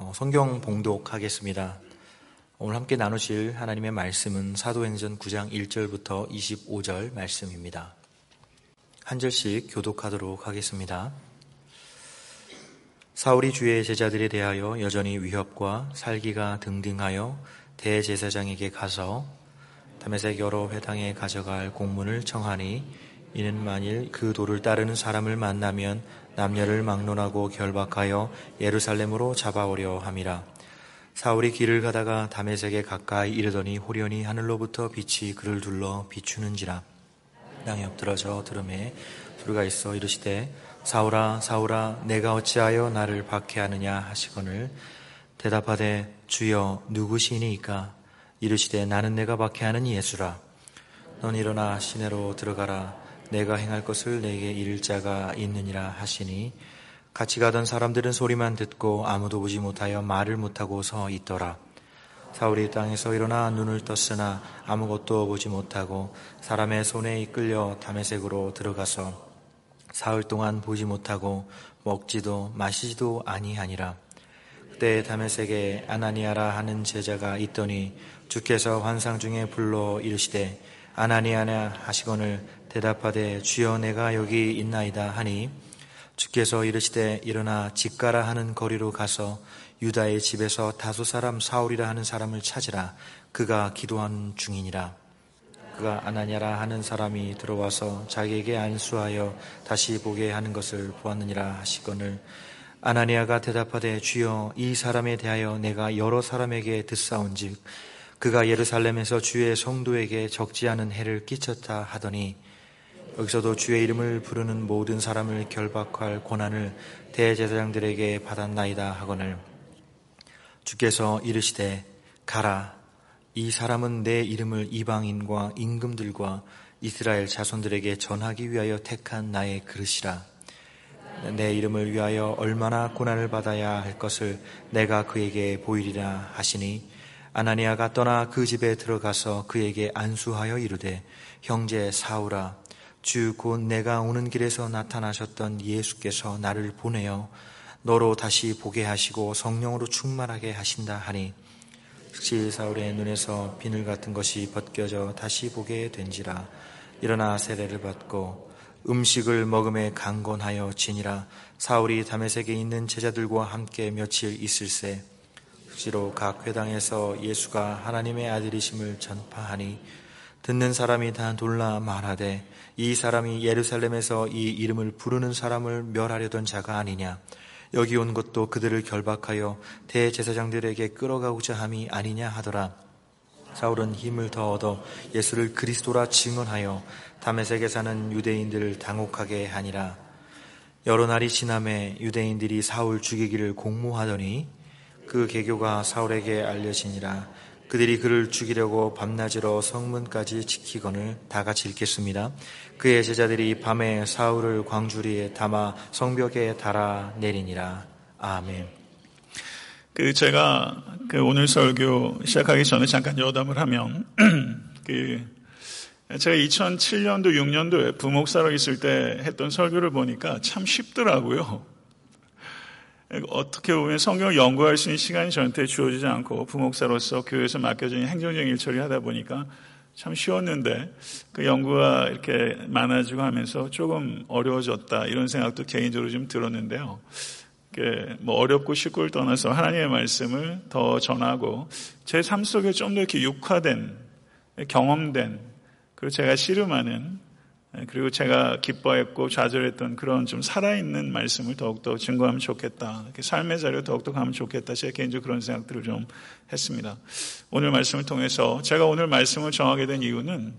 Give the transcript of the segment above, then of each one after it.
어, 성경 봉독하겠습니다. 오늘 함께 나누실 하나님의 말씀은 사도행전 9장 1절부터 25절 말씀입니다. 한 절씩 교독하도록 하겠습니다. 사울이 주의 제자들에 대하여 여전히 위협과 살기가 등등하여 대제사장에게 가서 담에색 여러 회당에 가져갈 공문을 청하니 이는 만일 그 도를 따르는 사람을 만나면 남녀를 막론하고 결박하여 예루살렘으로 잡아오려 함이라. 사울이 길을 가다가 담에색에 가까이 이르더니 호련히 하늘로부터 빛이 그를 둘러 비추는지라. 땅에 엎드러져 들음에 소리가 있어 이르시되 사울아 사울아 내가 어찌하여 나를 박해하느냐 하시거늘 대답하되 주여 누구시니까 이르시되 나는 내가 박해하는 예수라. 넌 일어나 시내로 들어가라. 내가 행할 것을 내게 이를 자가 있느니라 하시니 같이 가던 사람들은 소리만 듣고 아무도 보지 못하여 말을 못하고 서 있더라. 사울이 땅에서 일어나 눈을 떴으나 아무것도 보지 못하고 사람의 손에 이끌려 담에색으로 들어가서 사흘 동안 보지 못하고 먹지도 마시지도 아니하니라. 그때 담에색에 아나니아라 하는 제자가 있더니 주께서 환상 중에 불러 이르시되 아나니아냐 하시거늘 대답하되 주여 내가 여기 있나이다 하니 주께서 이르시되 일어나 집가라 하는 거리로 가서 유다의 집에서 다소 사람 사울이라 하는 사람을 찾으라. 그가 기도한 중이니라. 그가 아나니아라 하는 사람이 들어와서 자기에게 안수하여 다시 보게 하는 것을 보았느니라 하시거늘 아나니아가 대답하되 주여 이 사람에 대하여 내가 여러 사람에게 듣사온즉 그가 예루살렘에서 주의 성도에게 적지 않은 해를 끼쳤다 하더니 여기서도 주의 이름을 부르는 모든 사람을 결박할 권한을 대제사장들에게 받았나이다 하거늘. 주께서 이르시되 가라 이 사람은 내 이름을 이방인과 임금들과 이스라엘 자손들에게 전하기 위하여 택한 나의 그릇이라. 내 이름을 위하여 얼마나 고난을 받아야 할 것을 내가 그에게 보이리라 하시니 아나니아가 떠나 그 집에 들어가서 그에게 안수하여 이르되 형제 사우라 주 곧 내가 오는 길에서 나타나셨던 예수께서 나를 보내어 너로 다시 보게 하시고 성령으로 충만하게 하신다 하니 즉시 사울의 눈에서 비늘 같은 것이 벗겨져 다시 보게 된지라 일어나 세례를 받고 음식을 먹음에 강건하여 지니라. 사울이 담에색에 있는 제자들과 함께 며칠 있을새 억지로 각 회당에서 예수가 하나님의 아들이심을 전파하니 듣는 사람이 다 놀라 말하되 이 사람이 예루살렘에서 이 이름을 부르는 사람을 멸하려던 자가 아니냐. 여기 온 것도 그들을 결박하여 대제사장들에게 끌어가고자 함이 아니냐 하더라. 사울은 힘을 더 얻어 예수를 그리스도라 증언하여 담에색에 사는 유대인들을 당혹하게 하니라. 여러 날이 지남에 유대인들이 사울 죽이기를 공모하더니 그 계교가 사울에게 알려지니라 그들이 그를 죽이려고 밤낮으로 성문까지 지키거늘 다 같이 읽겠습니다. 그의 제자들이 밤에 사울을 광주리에 담아 성벽에 달아 내리니라. 아멘. 그 제가 그 오늘 설교 시작하기 전에 잠깐 여담을 하면 그 제가 2007년도 6년도에 부목사로 있을 때 했던 설교를 보니까 참 쉽더라고요. 어떻게 보면 성경을 연구할 수 있는 시간이 저한테 주어지지 않고 부목사로서 교회에서 맡겨진 행정적인 일 처리하다 보니까 참 쉬웠는데 그 연구가 이렇게 많아지고 하면서 조금 어려워졌다 이런 생각도 개인적으로 좀 들었는데요. 뭐 어렵고 쉽고를 떠나서 하나님의 말씀을 더 전하고 제 삶 속에 좀 더 이렇게 육화된 경험된 그리고 제가 씨름하는 예, 그리고 제가 기뻐했고 좌절했던 그런 좀 살아있는 말씀을 더욱더 증거하면 좋겠다. 삶의 자리로 더욱더 가면 좋겠다. 제 개인적으로 그런 생각들을 좀 했습니다. 오늘 말씀을 통해서 제가 오늘 말씀을 정하게 된 이유는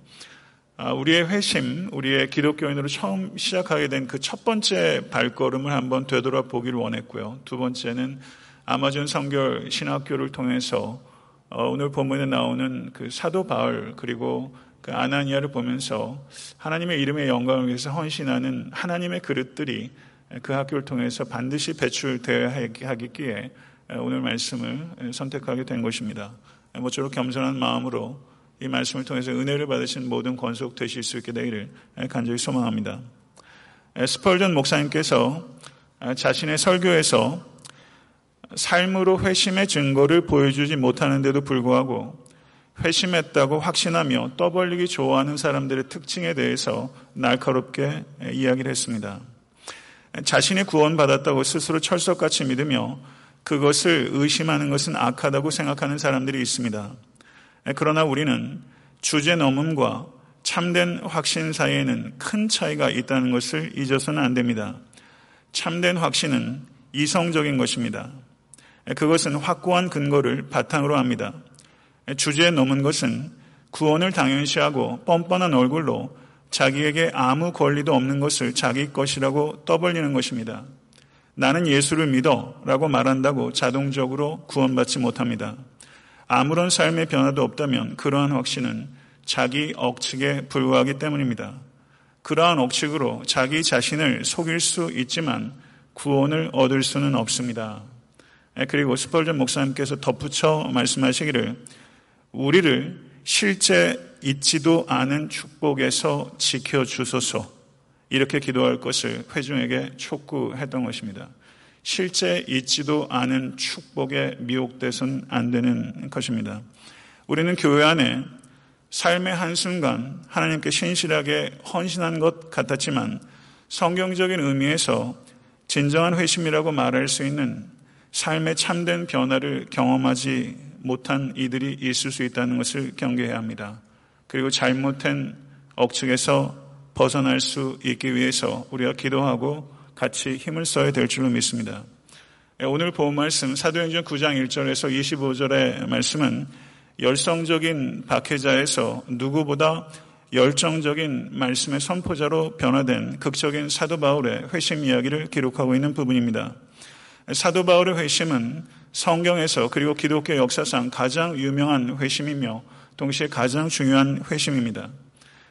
아, 우리의 회심, 우리의 기독교인으로 처음 시작하게 된 그 첫 번째 발걸음을 한번 되돌아보기를 원했고요. 두 번째는 아마존 성결 신학교를 통해서 어, 오늘 본문에 나오는 그 사도 바울 그리고 그 아나니아를 보면서 하나님의 이름의 영광을 위해서 헌신하는 하나님의 그릇들이 그 학교를 통해서 반드시 배출되어야 하겠기에 오늘 말씀을 선택하게 된 것입니다. 모쪼록 겸손한 마음으로 이 말씀을 통해서 은혜를 받으신 모든 권속 되실 수 있게 되기를 간절히 소망합니다. 스펄전 목사님께서 자신의 설교에서 삶으로 회심의 증거를 보여주지 못하는데도 불구하고 회심했다고 확신하며 떠벌리기 좋아하는 사람들의 특징에 대해서 날카롭게 이야기를 했습니다. 자신이 구원받았다고 스스로 철석같이 믿으며 그것을 의심하는 것은 악하다고 생각하는 사람들이 있습니다. 그러나 우리는 주제 넘음과 참된 확신 사이에는 큰 차이가 있다는 것을 잊어서는 안 됩니다. 참된 확신은 이성적인 것입니다. 그것은 확고한 근거를 바탕으로 합니다. 주제에 넘은 것은 구원을 당연시하고 뻔뻔한 얼굴로 자기에게 아무 권리도 없는 것을 자기 것이라고 떠벌리는 것입니다. 나는 예수를 믿어 라고 말한다고 자동적으로 구원받지 못합니다. 아무런 삶의 변화도 없다면 그러한 확신은 자기 억측에 불과하기 때문입니다. 그러한 억측으로 자기 자신을 속일 수 있지만 구원을 얻을 수는 없습니다. 그리고 스펄전 목사님께서 덧붙여 말씀하시기를 우리를 실제 있지도 않은 축복에서 지켜주소서 이렇게 기도할 것을 회중에게 촉구했던 것입니다. 실제 있지도 않은 축복에 미혹돼선 안 되는 것입니다. 우리는 교회 안에 삶의 한순간 하나님께 신실하게 헌신한 것 같았지만 성경적인 의미에서 진정한 회심이라고 말할 수 있는 삶의 참된 변화를 경험하지 못한 이들이 있을 수 있다는 것을 경계해야 합니다. 그리고 잘못된 억측에서 벗어날 수 있기 위해서 우리가 기도하고 같이 힘을 써야 될 줄로 믿습니다. 오늘 본 말씀 사도행전 9장 1절에서 25절의 말씀은 열성적인 박해자에서 누구보다 열정적인 말씀의 선포자로 변화된 극적인 사도 바울의 회심 이야기를 기록하고 있는 부분입니다. 사도 바울의 회심은 성경에서 그리고 기독교 역사상 가장 유명한 회심이며 동시에 가장 중요한 회심입니다.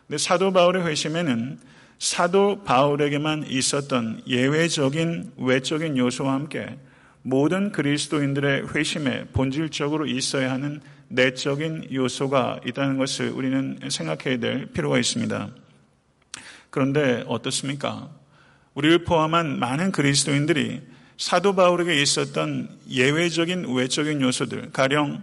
근데 사도 바울의 회심에는 사도 바울에게만 있었던 예외적인 외적인 요소와 함께 모든 그리스도인들의 회심에 본질적으로 있어야 하는 내적인 요소가 있다는 것을 우리는 생각해야 될 필요가 있습니다. 그런데 어떻습니까? 우리를 포함한 많은 그리스도인들이 사도 바울에게 있었던 예외적인 외적인 요소들, 가령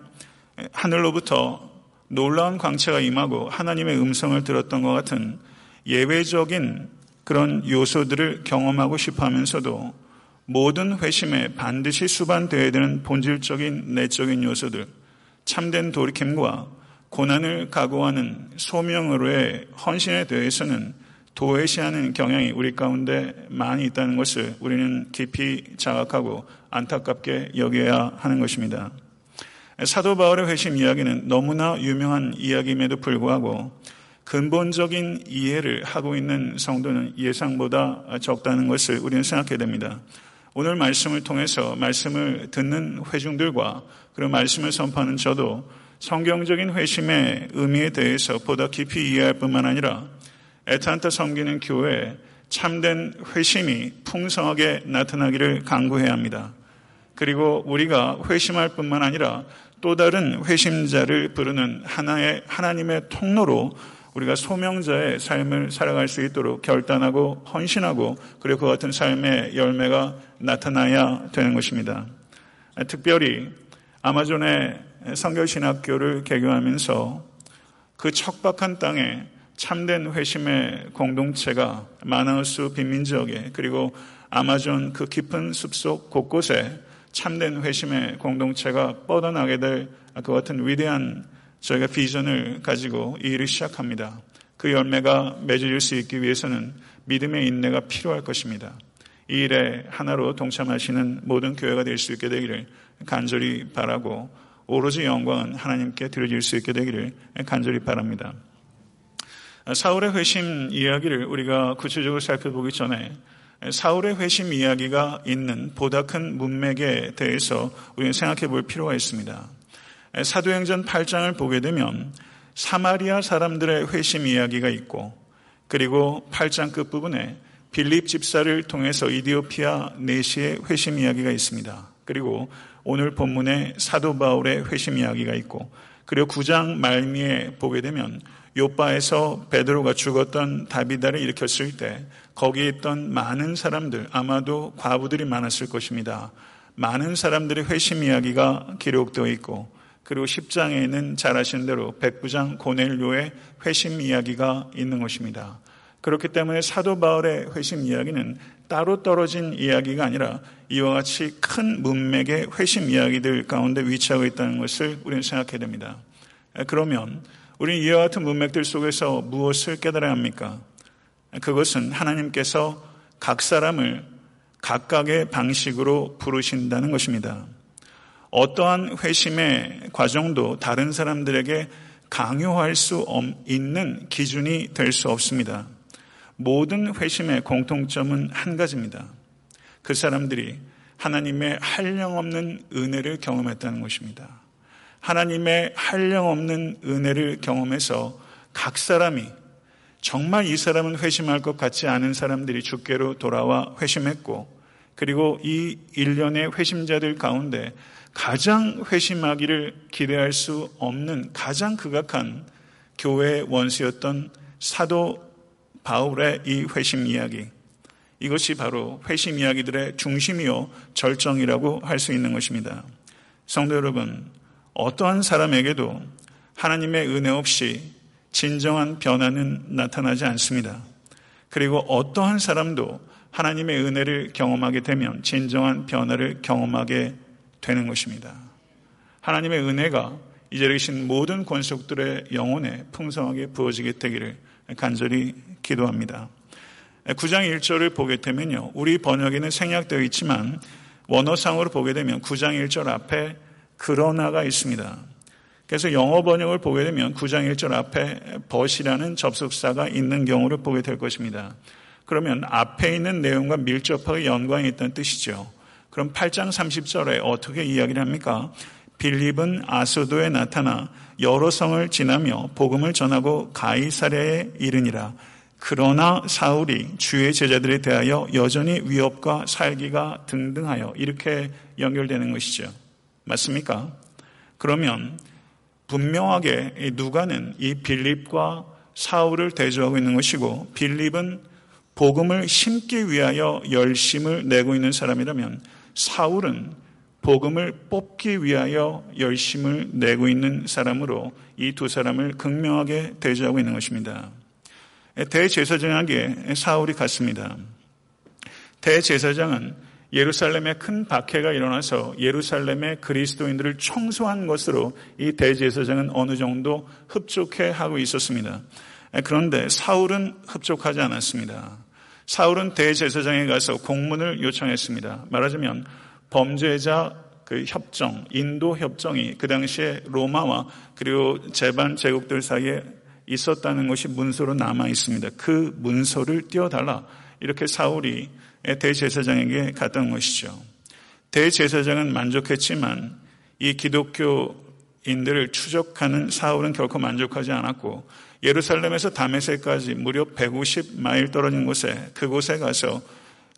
하늘로부터 놀라운 광채가 임하고 하나님의 음성을 들었던 것 같은 예외적인 그런 요소들을 경험하고 싶어 하면서도 모든 회심에 반드시 수반되어야 되는 본질적인 내적인 요소들, 참된 돌이킴과 고난을 각오하는 소명으로의 헌신에 대해서는 도외시하는 경향이 우리 가운데 많이 있다는 것을 우리는 깊이 자각하고 안타깝게 여겨야 하는 것입니다. 사도 바울의 회심 이야기는 너무나 유명한 이야기임에도 불구하고 근본적인 이해를 하고 있는 성도는 예상보다 적다는 것을 우리는 생각해야 됩니다. 오늘 말씀을 통해서 말씀을 듣는 회중들과 그리고 말씀을 선포하는 저도 성경적인 회심의 의미에 대해서 보다 깊이 이해할 뿐만 아니라 애타한테 섬기는 교회에 참된 회심이 풍성하게 나타나기를 강구해야 합니다. 그리고 우리가 회심할 뿐만 아니라 또 다른 회심자를 부르는 하나의 하나님의 통로로 우리가 소명자의 삶을 살아갈 수 있도록 결단하고 헌신하고 그리고 그 같은 삶의 열매가 나타나야 되는 것입니다. 특별히 아마존의 성결신학교를 개교하면서 그 척박한 땅에 참된 회심의 공동체가 마나우스 빈민 지역에 그리고 아마존 그 깊은 숲속 곳곳에 참된 회심의 공동체가 뻗어나게 될 그 같은 위대한 저희가 비전을 가지고 이 일을 시작합니다. 그 열매가 맺어질 수 있기 위해서는 믿음의 인내가 필요할 것입니다. 이 일에 하나로 동참하시는 모든 교회가 될 수 있게 되기를 간절히 바라고 오로지 영광은 하나님께 드려질 수 있게 되기를 간절히 바랍니다. 사울의 회심 이야기를 우리가 구체적으로 살펴보기 전에 사울의 회심 이야기가 있는 보다 큰 문맥에 대해서 우리는 생각해 볼 필요가 있습니다. 사도행전 8장을 보게 되면 사마리아 사람들의 회심 이야기가 있고 그리고 8장 끝부분에 빌립 집사를 통해서 이디오피아 내시의 회심 이야기가 있습니다. 그리고 오늘 본문에 사도 바울의 회심 이야기가 있고 그리고 9장 말미에 보게 되면 요바에서 베드로가 죽었던 다비다를 일으켰을 때 거기에 있던 많은 사람들 아마도 과부들이 많았을 것입니다. 많은 사람들의 회심 이야기가 기록되어 있고 그리고 10장에는 잘 아시는 대로 백부장 고넬료의 회심 이야기가 있는 것입니다. 그렇기 때문에 사도 바울의 회심 이야기는 따로 떨어진 이야기가 아니라 이와 같이 큰 문맥의 회심 이야기들 가운데 위치하고 있다는 것을 우리는 생각해야 됩니다. 그러면 우리는 이와 같은 문맥들 속에서 무엇을 깨달아야 합니까? 그것은 하나님께서 각 사람을 각각의 방식으로 부르신다는 것입니다. 어떠한 회심의 과정도 다른 사람들에게 강요할 수 있는 기준이 될 수 없습니다. 모든 회심의 공통점은 한 가지입니다. 그 사람들이 하나님의 한량없는 은혜를 경험했다는 것입니다. 하나님의 한량없는 은혜를 경험해서 각 사람이 정말 이 사람은 회심할 것 같지 않은 사람들이 주께로 돌아와 회심했고 그리고 이 일련의 회심자들 가운데 가장 회심하기를 기대할 수 없는 가장 극악한 교회의 원수였던 사도 바울의 이 회심 이야기. 이것이 바로 회심 이야기들의 중심이요 절정이라고 할 수 있는 것입니다. 성도 여러분, 어떠한 사람에게도 하나님의 은혜 없이 진정한 변화는 나타나지 않습니다. 그리고 어떠한 사람도 하나님의 은혜를 경험하게 되면 진정한 변화를 경험하게 되는 것입니다. 하나님의 은혜가 이제 계신 모든 권속들의 영혼에 풍성하게 부어지게 되기를 간절히 기도합니다. 9장 1절을 보게 되면요. 우리 번역에는 생략되어 있지만 원어상으로 보게 되면 9장 1절 앞에 그러나가 있습니다. 그래서 영어 번역을 보게 되면 9장 1절 앞에 벗이라는 접속사가 있는 경우를 보게 될 것입니다. 그러면 앞에 있는 내용과 밀접하게 연관이 있다는 뜻이죠. 그럼 8장 30절에 어떻게 이야기를 합니까? 빌립은 아소도에 나타나 여러 성을 지나며 복음을 전하고 가이사랴에 이르니라. 그러나 사울이 주의 제자들에 대하여 여전히 위협과 살기가 등등하여 이렇게 연결되는 것이죠. 맞습니까? 그러면 분명하게 누가는 이 빌립과 사울을 대조하고 있는 것이고 빌립은 복음을 심기 위하여 열심을 내고 있는 사람이라면 사울은 복음을 뽑기 위하여 열심을 내고 있는 사람으로 이 두 사람을 극명하게 대조하고 있는 것입니다. 대제사장에게 사울이 갔습니다. 대제사장은 예루살렘에 큰 박해가 일어나서 예루살렘의 그리스도인들을 청소한 것으로 이 대제사장은 어느 정도 흡족해 하고 있었습니다. 그런데 사울은 흡족하지 않았습니다. 사울은 대제사장에 가서 공문을 요청했습니다. 말하자면 범죄자 그 협정, 인도 협정이 그 당시에 로마와 그리고 제반 제국들 사이에 있었다는 것이 문서로 남아 있습니다. 그 문서를 띄워달라. 이렇게 사울이 대제사장에게 갔던 것이죠. 대제사장은 만족했지만 이 기독교인들을 추적하는 사울은 결코 만족하지 않았고 예루살렘에서 다메섹까지 무려 150마일 떨어진 곳에 그곳에 가서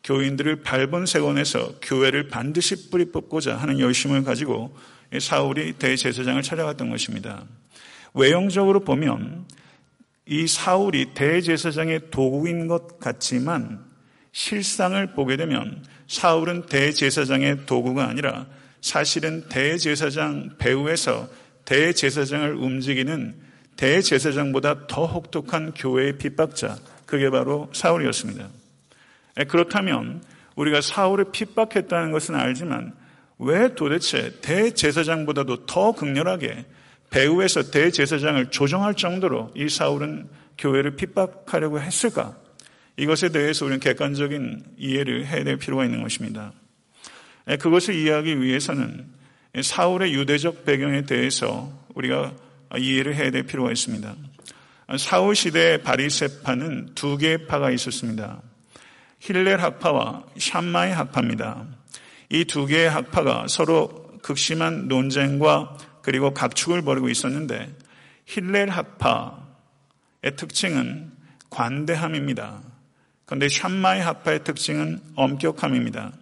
교인들을 밟은 세원에서 교회를 반드시 뿌리 뽑고자 하는 열심을 가지고 사울이 대제사장을 찾아갔던 것입니다. 외형적으로 보면 이 사울이 대제사장의 도구인 것 같지만 실상을 보게 되면 사울은 대제사장의 도구가 아니라 사실은 대제사장 배후에서 대제사장을 움직이는 대제사장보다 더 혹독한 교회의 핍박자, 그게 바로 사울이었습니다. 그렇다면 우리가 사울을 핍박했다는 것은 알지만 왜 도대체 대제사장보다도 더 극렬하게 배후에서 대제사장을 조정할 정도로 이 사울은 교회를 핍박하려고 했을까? 이것에 대해서 우리는 객관적인 이해를 해야 될 필요가 있는 것입니다. 그것을 이해하기 위해서는 사울의 유대적 배경에 대해서 우리가 이해를 해야 될 필요가 있습니다. 사울 시대의 바리세파는 두 개의 파가 있었습니다. 힐렐 학파와 샴마이 학파입니다. 이 두 개의 학파가 서로 극심한 논쟁과 그리고 각축을 벌이고 있었는데 힐렐 학파의 특징은 관대함입니다. 그런데 샴마이 학파의 특징은 엄격함입니다.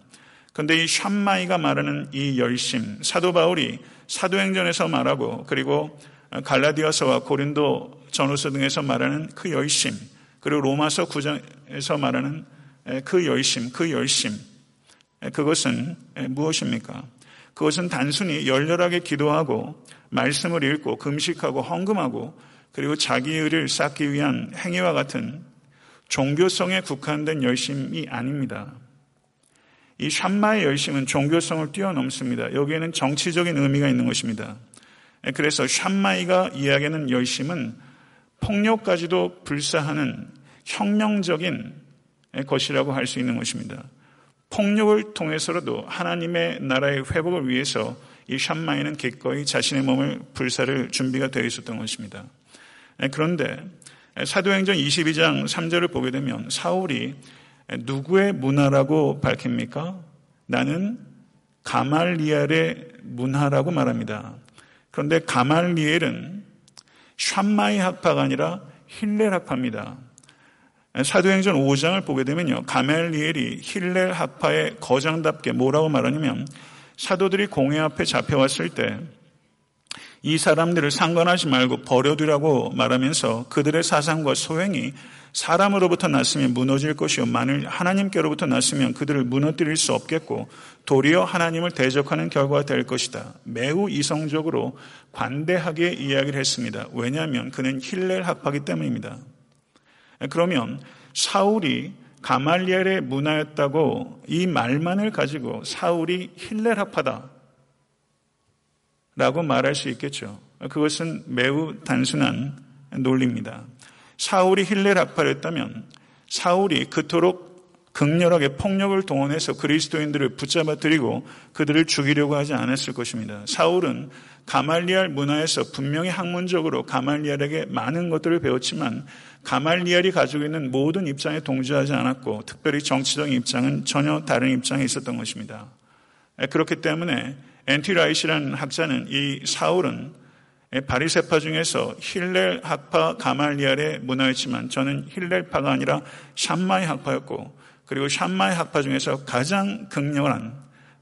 그런데 이 샴마이가 말하는 이 열심, 사도 바울이 사도행전에서 말하고 그리고 갈라디아서와 고린도 전후서 등에서 말하는 그 열심, 그리고 로마서 9장에서 말하는 그 열심, 그 열심. 그것은 무엇입니까? 그것은 단순히 열렬하게 기도하고 말씀을 읽고 금식하고 헌금하고 그리고 자기 의를 쌓기 위한 행위와 같은 종교성에 국한된 열심이 아닙니다. 이 샴마의 열심은 종교성을 뛰어넘습니다. 여기에는 정치적인 의미가 있는 것입니다. 그래서 샴마이가 이야기하는 열심은 폭력까지도 불사하는 혁명적인 것이라고 할 수 있는 것입니다. 폭력을 통해서라도 하나님의 나라의 회복을 위해서 이 샴마이는 기꺼이 자신의 몸을 불사를 준비가 되어 있었던 것입니다. 그런데 사도행전 22장 3절을 보게 되면 사울이 누구의 문화라고 밝힙니까? 나는 가말리엘의 문화라고 말합니다. 그런데 가말리엘은 샴마이 학파가 아니라 힐렐 학파입니다. 사도행전 5장을 보게 되면요. 가멜리엘이 힐렐 학파의 거장답게 뭐라고 말하냐면 사도들이 공회 앞에 잡혀왔을 때 이 사람들을 상관하지 말고 버려두라고 말하면서 그들의 사상과 소행이 사람으로부터 났으면 무너질 것이요. 만일 하나님께로부터 났으면 그들을 무너뜨릴 수 없겠고 도리어 하나님을 대적하는 결과가 될 것이다. 매우 이성적으로 관대하게 이야기를 했습니다. 왜냐하면 그는 힐렐 학파기 때문입니다. 그러면 사울이 가말리엘의 문화였다고 이 말만을 가지고 사울이 힐렐 학파다. 라고 말할 수 있겠죠. 그것은 매우 단순한 논리입니다. 사울이 힐렐 학파였다면 사울이 그토록 극렬하게 폭력을 동원해서 그리스도인들을 붙잡아 들이고 그들을 죽이려고 하지 않았을 것입니다. 사울은 가말리알 문화에서 분명히 학문적으로 가말리알에게 많은 것들을 배웠지만 가말리알이 가지고 있는 모든 입장에 동조하지 않았고 특별히 정치적인 입장은 전혀 다른 입장에 있었던 것입니다. 그렇기 때문에 N.T. Wright라는 학자는 이 사울은 바리새파 중에서 힐렐 학파 가말리알의 문하였지만 저는 힐렐파가 아니라 샴마이 학파였고 그리고 샴마이 학파 중에서 가장 극렬한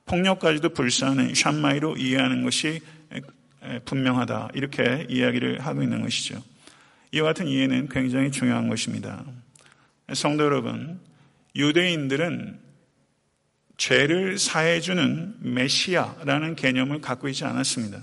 폭력까지도 불사하는 샴마이로 이해하는 것이 분명하다. 이렇게 이야기를 하고 있는 것이죠. 이와 같은 이해는 굉장히 중요한 것입니다. 성도 여러분, 유대인들은 죄를 사해주는 메시아라는 개념을 갖고 있지 않았습니다.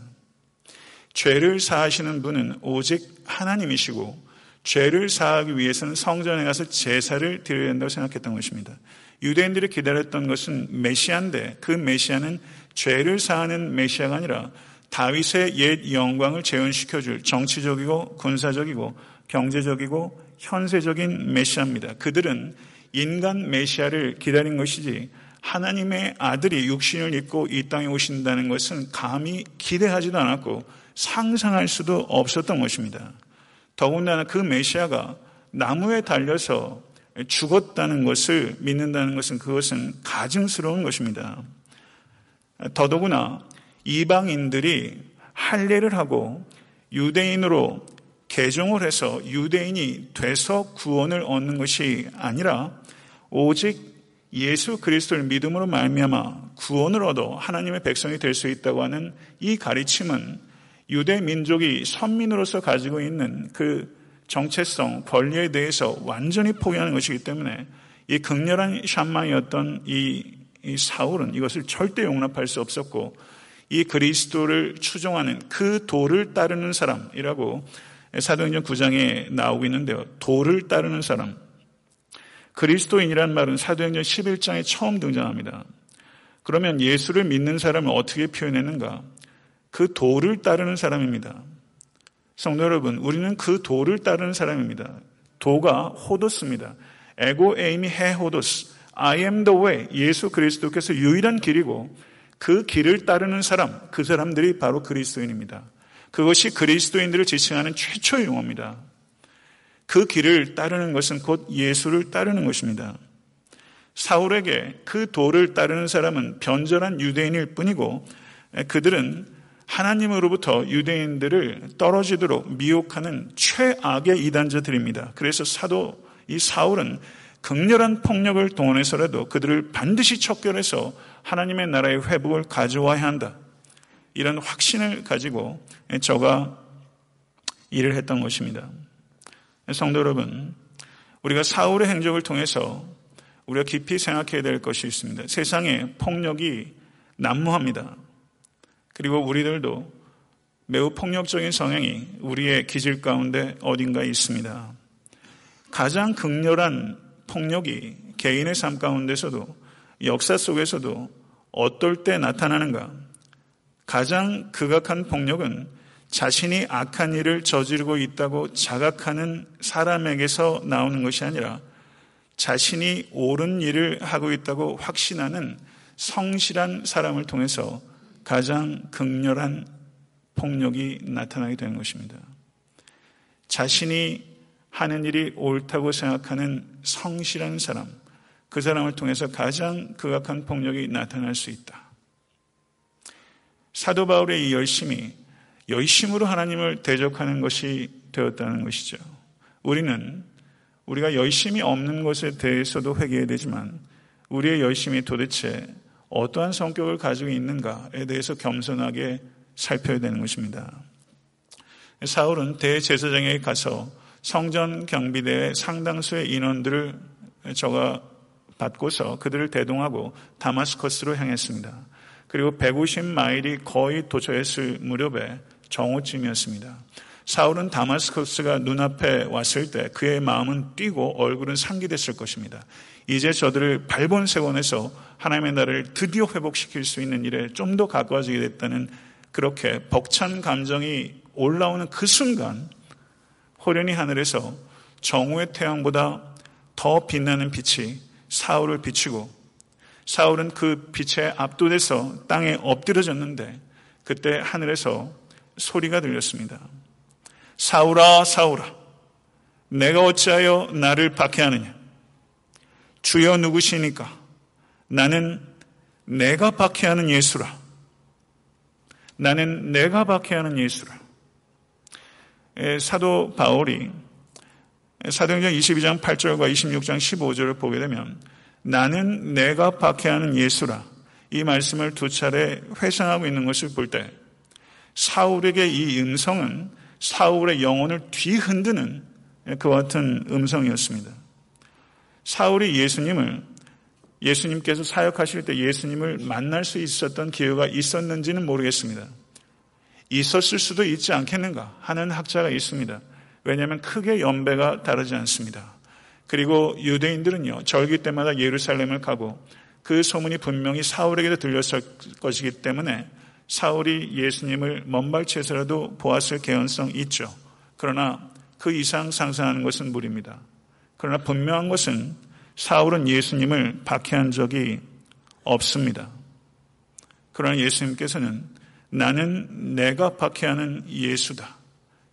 죄를 사하시는 분은 오직 하나님이시고 죄를 사하기 위해서는 성전에 가서 제사를 드려야 된다고 생각했던 것입니다. 유대인들이 기다렸던 것은 메시아인데 그 메시아는 죄를 사하는 메시아가 아니라 다윗의 옛 영광을 재현시켜줄 정치적이고 군사적이고 경제적이고 현세적인 메시아입니다. 그들은 인간 메시아를 기다린 것이지 하나님의 아들이 육신을 입고 이 땅에 오신다는 것은 감히 기대하지도 않았고 상상할 수도 없었던 것입니다. 더군다나 그 메시아가 나무에 달려서 죽었다는 것을 믿는다는 것은 그것은 가증스러운 것입니다. 더더구나 이방인들이 할례를 하고 유대인으로 개종을 해서 유대인이 돼서 구원을 얻는 것이 아니라 오직 예수 그리스도를 믿음으로 말미암아 구원을 얻어 하나님의 백성이 될 수 있다고 하는 이 가르침은 유대 민족이 선민으로서 가지고 있는 그 정체성, 권리에 대해서 완전히 포기하는 것이기 때문에 이 극렬한 샴마이었던 이, 이 사울은 이것을 절대 용납할 수 없었고 이 그리스도를 추종하는 그 도를 따르는 사람이라고 사도행전 9장에 나오고 있는데요. 도를 따르는 사람. 그리스도인이란 말은 사도행전 11장에 처음 등장합니다. 그러면 예수를 믿는 사람을 어떻게 표현했는가? 그 도를 따르는 사람입니다. 성도 여러분, 우리는 그 도를 따르는 사람입니다. 도가 호도스입니다. 에고 에이미 해 호도스. I am the way. 예수 그리스도께서 유일한 길이고 그 길을 따르는 사람, 그 사람들이 바로 그리스도인입니다. 그것이 그리스도인들을 지칭하는 최초의 용어입니다. 그 길을 따르는 것은 곧 예수를 따르는 것입니다. 사울에게 그 도를 따르는 사람은 변절한 유대인일 뿐이고 그들은 하나님으로부터 유대인들을 떨어지도록 미혹하는 최악의 이단자들입니다. 그래서 사도 이 사울은 극렬한 폭력을 동원해서라도 그들을 반드시 척결해서 하나님의 나라의 회복을 가져와야 한다. 이런 확신을 가지고 저가 일을 했던 것입니다. 성도 여러분, 우리가 사울의 행적을 통해서 우리가 깊이 생각해야 될 것이 있습니다. 세상에 폭력이 난무합니다. 그리고 우리들도 매우 폭력적인 성향이 우리의 기질 가운데 어딘가에 있습니다. 가장 극렬한 폭력이 개인의 삶 가운데서도 역사 속에서도 어떨 때 나타나는가? 가장 극악한 폭력은 자신이 악한 일을 저지르고 있다고 자각하는 사람에게서 나오는 것이 아니라 자신이 옳은 일을 하고 있다고 확신하는 성실한 사람을 통해서 가장 극렬한 폭력이 나타나게 되는 것입니다. 자신이 하는 일이 옳다고 생각하는 성실한 사람, 그 사람을 통해서 가장 극악한 폭력이 나타날 수 있다. 사도 바울의 이 열심이 열심으로 하나님을 대적하는 것이 되었다는 것이죠. 우리는 우리가 열심이 없는 것에 대해서도 회개해야 되지만 우리의 열심이 도대체 어떠한 성격을 가지고 있는가에 대해서 겸손하게 살펴야 되는 것입니다. 사울은 대제사장에 가서 성전 경비대의 상당수의 인원들을 저가 받고서 그들을 대동하고 다마스커스로 향했습니다. 그리고 150마일이 거의 도처했을 무렵에 정오쯤이었습니다. 사울은 다마스커스가 눈앞에 왔을 때 그의 마음은 뛰고 얼굴은 상기됐을 것입니다. 이제 저들을 발본세원해서 하나님의 나라를 드디어 회복시킬 수 있는 일에 좀 더 가까워지게 됐다는 그렇게 벅찬 감정이 올라오는 그 순간 호련히 하늘에서 정오의 태양보다 더 빛나는 빛이 사울을 비추고 사울은 그 빛에 압도돼서 땅에 엎드려졌는데 그때 하늘에서 소리가 들렸습니다. 사울아 사울아 내가 어찌하여 나를 박해하느냐? 주여 누구시니까? 나는 내가 박해하는 예수라. 나는 내가 박해하는 예수라. 사도 바울이 사도행전 22장 8절과 26장 15절을 보게 되면 나는 내가 박해하는 예수라. 이 말씀을 두 차례 회상하고 있는 것을 볼 때 사울에게 이 음성은 사울의 영혼을 뒤흔드는 그와 같은 음성이었습니다. 사울이 예수님을 예수님께서 사역하실 때 예수님을 만날 수 있었던 기회가 있었는지는 모르겠습니다. 있었을 수도 있지 않겠는가 하는 학자가 있습니다. 왜냐하면 크게 연배가 다르지 않습니다. 그리고 유대인들은요, 절기 때마다 예루살렘을 가고 그 소문이 분명히 사울에게도 들렸을 것이기 때문에 사울이 예수님을 먼발치에서라도 보았을 개연성이 있죠. 그러나 그 이상 상상하는 것은 무리입니다. 그러나 분명한 것은 사울은 예수님을 박해한 적이 없습니다. 그러나 예수님께서는 나는 내가 박해하는 예수다.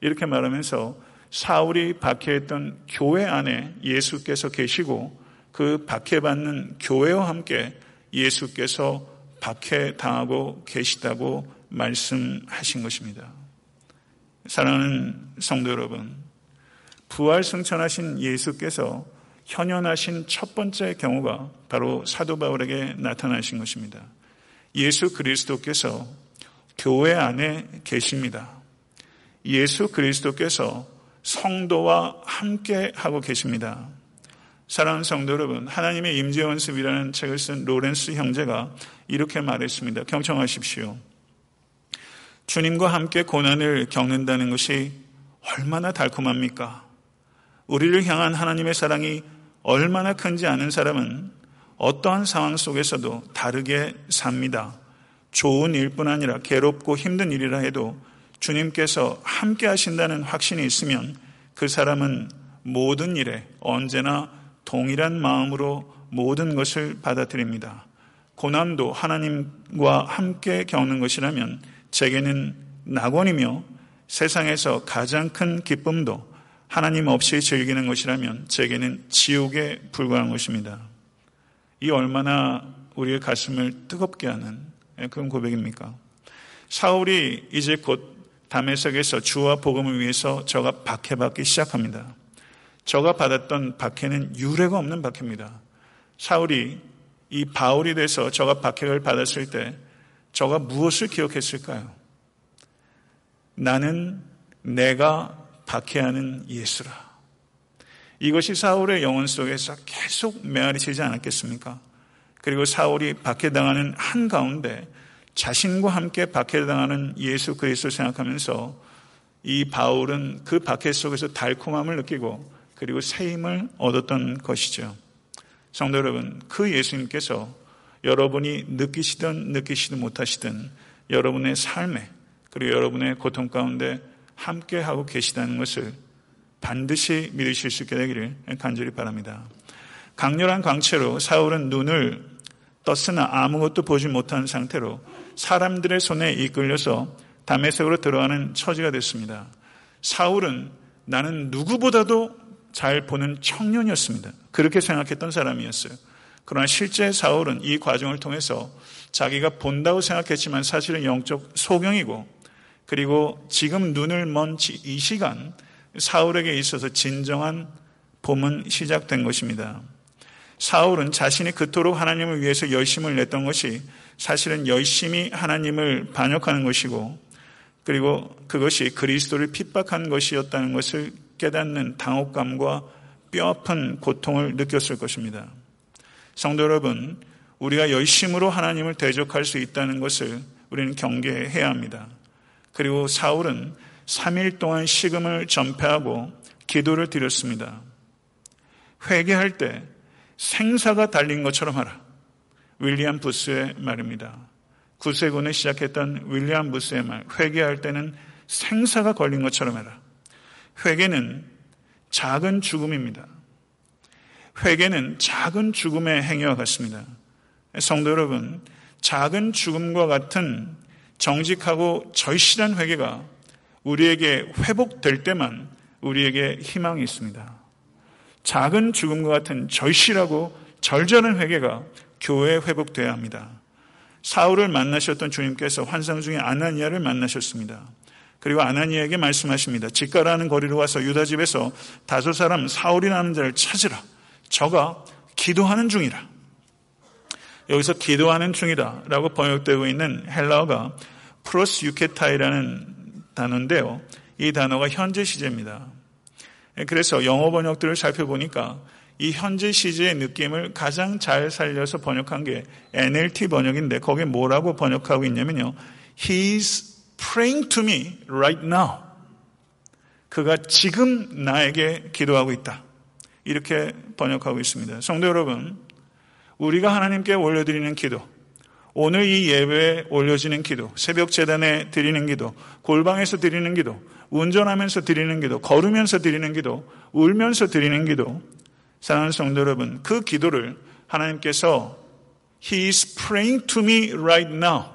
이렇게 말하면서 사울이 박해했던 교회 안에 예수께서 계시고 그 박해받는 교회와 함께 예수께서 박해당하고 계시다고 말씀하신 것입니다. 사랑하는 성도 여러분, 부활 승천하신 예수께서 현현하신 첫 번째 경우가 바로 사도 바울에게 나타나신 것입니다. 예수 그리스도께서 교회 안에 계십니다. 예수 그리스도께서 성도와 함께 하고 계십니다. 사랑하는 성도 여러분, 하나님의 임재 연습이라는 책을 쓴 로렌스 형제가 이렇게 말했습니다. 경청하십시오. 주님과 함께 고난을 겪는다는 것이 얼마나 달콤합니까? 우리를 향한 하나님의 사랑이 얼마나 큰지 아는 사람은 어떠한 상황 속에서도 다르게 삽니다. 좋은 일뿐 아니라 괴롭고 힘든 일이라 해도 주님께서 함께 하신다는 확신이 있으면 그 사람은 모든 일에 언제나 동일한 마음으로 모든 것을 받아들입니다. 고난도 하나님과 함께 겪는 것이라면 제게는 낙원이며 세상에서 가장 큰 기쁨도 하나님 없이 즐기는 것이라면 제게는 지옥에 불과한 것입니다. 이 얼마나 우리의 가슴을 뜨겁게 하는 그런 고백입니까? 사울이 이제 곧 담에색에서 주와 복음을 위해서 저가 박해받기 시작합니다. 저가 받았던 박해는 유례가 없는 박해입니다. 사울이 이 바울이 돼서 저가 박해를 받았을 때 저가 무엇을 기억했을까요? 나는 내가 박해하는 예수라. 이것이 사울의 영혼 속에서 계속 메아리치지 않았겠습니까? 그리고 사울이 박해당하는 한가운데 자신과 함께 박해당하는 예수 그리스도를 생각하면서 이 바울은 그 박해 속에서 달콤함을 느끼고 그리고 새 힘을 얻었던 것이죠. 성도 여러분, 그 예수님께서 여러분이 느끼시든 느끼시지 못하시든 여러분의 삶에 그리고 여러분의 고통 가운데 함께 하고 계시다는 것을 반드시 믿으실 수 있게 되기를 간절히 바랍니다. 강렬한 광채로 사울은 눈을 떴으나 아무것도 보지 못한 상태로 사람들의 손에 이끌려서 담에색으로 들어가는 처지가 됐습니다. 사울은 나는 누구보다도 잘 보는 청년이었습니다. 그렇게 생각했던 사람이었어요. 그러나 실제 사울은 이 과정을 통해서 자기가 본다고 생각했지만 사실은 영적 소경이고 그리고 지금 눈을 먼 이 시간 사울에게 있어서 진정한 봄은 시작된 것입니다. 사울은 자신이 그토록 하나님을 위해서 열심을 냈던 것이 사실은 열심히 하나님을 반역하는 것이고 그리고 그것이 그리스도를 핍박한 것이었다는 것을 깨닫는 당혹감과 뼈아픈 고통을 느꼈을 것입니다. 성도 여러분, 우리가 열심으로 하나님을 대적할 수 있다는 것을 우리는 경계해야 합니다. 그리고 사울은 3일 동안 식음을 전폐하고 기도를 드렸습니다. 회개할 때 생사가 달린 것처럼 하라. 윌리엄 부스의 말입니다. 구세군을 시작했던 윌리엄 부스의 말. 회개할 때는 생사가 걸린 것처럼 해라. 회개는 작은 죽음입니다. 회개는 작은 죽음의 행위와 같습니다. 성도 여러분, 작은 죽음과 같은 정직하고 절실한 회개가 우리에게 회복될 때만 우리에게 희망이 있습니다. 작은 죽음과 같은 절실하고 절절한 회개가 교회에 회복되어야 합니다. 사울을 만나셨던 주님께서 환상 중에 아나니아를 만나셨습니다. 그리고 아나니아에게 말씀하십니다. 집가라는 거리로 와서 유다 집에서 다섯 사람 사울이라는 자를 찾으라. 저가 기도하는 중이라. 여기서 기도하는 중이다라고 번역되고 있는 헬라어가 프로스 유케타이라는 단어인데요. 이 단어가 현재 시제입니다. 그래서 영어 번역들을 살펴보니까 이 현재 시제의 느낌을 가장 잘 살려서 번역한 게 NLT 번역인데 거기에 뭐라고 번역하고 있냐면요. He's praying to me right now. 그가 지금 나에게 기도하고 있다. 이렇게 번역하고 있습니다. 성도 여러분, 우리가 하나님께 올려드리는 기도, 오늘 이 예배에 올려지는 기도, 새벽 재단에 드리는 기도, 골방에서 드리는 기도, 운전하면서 드리는 기도, 걸으면서 드리는 기도, 울면서 드리는 기도, 사랑하는 성도 여러분, 그 기도를 하나님께서 He is praying to me right now.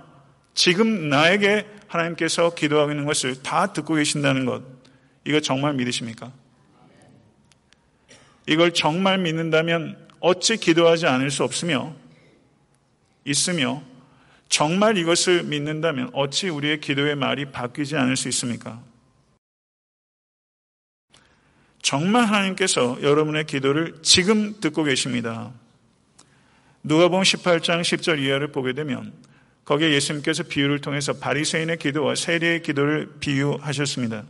지금 나에게 하나님께서 기도하고 있는 것을 다 듣고 계신다는 것, 이거 정말 믿으십니까? 이걸 정말 믿는다면 어찌 기도하지 않을 수 없으며 있으며 정말 이것을 믿는다면 어찌 우리의 기도의 말이 바뀌지 않을 수 있습니까? 정말 하나님께서 여러분의 기도를 지금 듣고 계십니다. 누가복음 18장 10절 이하를 보게 되면 거기에 예수님께서 비유를 통해서 바리새인의 기도와 세리의 기도를 비유하셨습니다.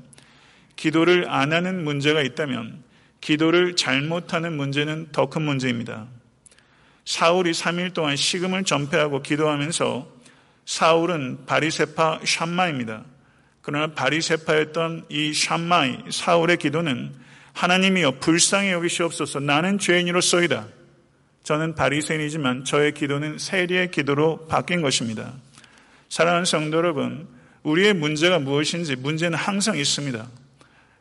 기도를 안 하는 문제가 있다면 기도를 잘못하는 문제는 더 큰 문제입니다. 사울이 3일 동안 식음을 전폐하고 기도하면서 사울은 바리세파 샴마입니다. 그러나 바리세파였던 이 샴마이 사울의 기도는 하나님이여 불쌍히 여기시옵소서 나는 죄인으로서이다. 저는 바리새인이지만 저의 기도는 세리의 기도로 바뀐 것입니다. 사랑하는 성도 여러분, 우리의 문제가 무엇인지 문제는 항상 있습니다.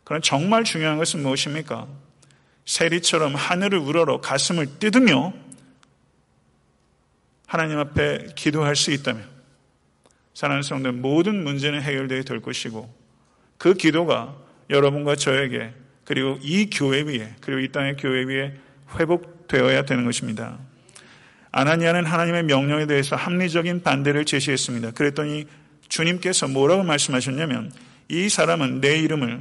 그럼 정말 중요한 것은 무엇입니까? 세리처럼 하늘을 우러러 가슴을 뜯으며 하나님 앞에 기도할 수 있다면 사랑하는 성도 모든 문제는 해결되게 될 것이고 그 기도가 여러분과 저에게 그리고 이 교회 위에 그리고 이 땅의 교회 위에 회복 되어야 되는 것입니다. 아나니아는 하나님의 명령에 대해서 합리적인 반대를 제시했습니다. 그랬더니 주님께서 뭐라고 말씀하셨냐면 이 사람은 내 이름을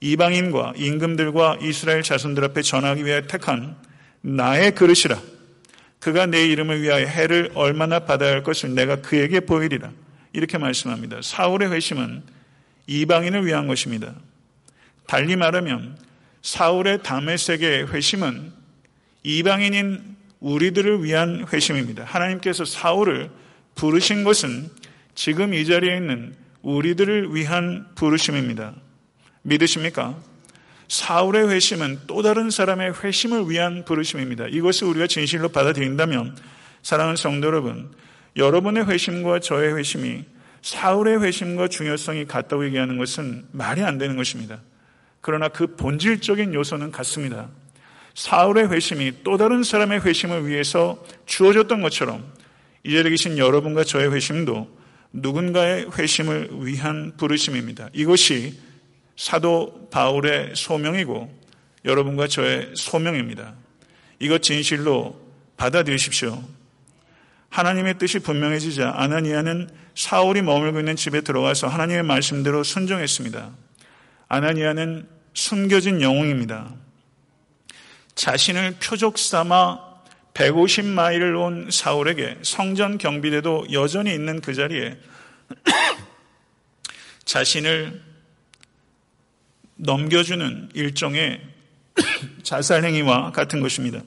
이방인과 임금들과 이스라엘 자손들 앞에 전하기 위해 택한 나의 그릇이라. 그가 내 이름을 위하여 해를 얼마나 받아야 할 것을 내가 그에게 보이리라. 이렇게 말씀합니다. 사울의 회심은 이방인을 위한 것입니다. 달리 말하면 사울의 다메섹의 회심은 이방인인 우리들을 위한 회심입니다. 하나님께서 사울을 부르신 것은 지금 이 자리에 있는 우리들을 위한 부르심입니다. 믿으십니까? 사울의 회심은 또 다른 사람의 회심을 위한 부르심입니다. 이것을 우리가 진실로 받아들인다면 사랑하는 성도 여러분, 여러분의 회심과 저의 회심이 사울의 회심과 중요성이 같다고 얘기하는 것은 말이 안 되는 것입니다. 그러나 그 본질적인 요소는 같습니다. 사울의 회심이 또 다른 사람의 회심을 위해서 주어졌던 것처럼 이 자리에 계신 여러분과 저의 회심도 누군가의 회심을 위한 부르심입니다. 이것이 사도 바울의 소명이고 여러분과 저의 소명입니다. 이것 진실로 받아들이십시오. 하나님의 뜻이 분명해지자 아나니아는 사울이 머물고 있는 집에 들어가서 하나님의 말씀대로 순종했습니다. 아나니아는 숨겨진 영웅입니다. 자신을 표적 삼아 150마일을 온 사울에게 성전 경비대도 여전히 있는 그 자리에 자신을 넘겨주는 일종의 자살행위와 같은 것입니다.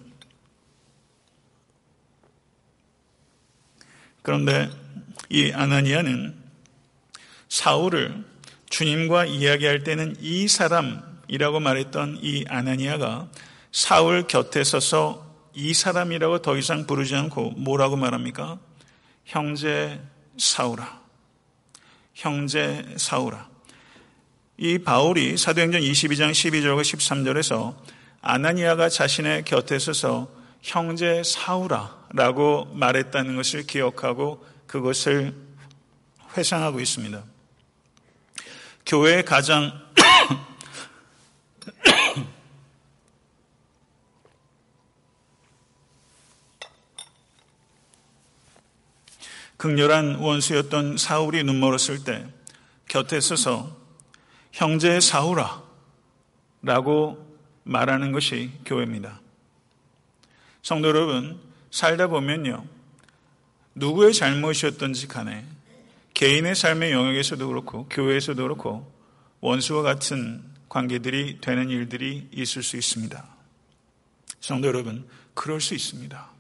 그런데 이 아나니아는 사울을 주님과 이야기할 때는 이 사람이라고 말했던 이 아나니아가 사울 곁에 서서 이 사람이라고 더 이상 부르지 않고 뭐라고 말합니까? 형제 사울아. 형제 사울아. 이 바울이 사도행전 22장 12절과 13절에서 아나니아가 자신의 곁에 서서 형제 사울아라고 말했다는 것을 기억하고 그것을 회상하고 있습니다. 교회의 가장 극렬한 원수였던 사울이 눈멀었을 때 곁에 서서 형제 사울아 라고 말하는 것이 교회입니다. 성도 여러분, 살다 보면요. 누구의 잘못이었던지 간에 개인의 삶의 영역에서도 그렇고 교회에서도 그렇고 원수와 같은 관계들이 되는 일들이 있을 수 있습니다. 성도 여러분, 그럴 수 있습니다.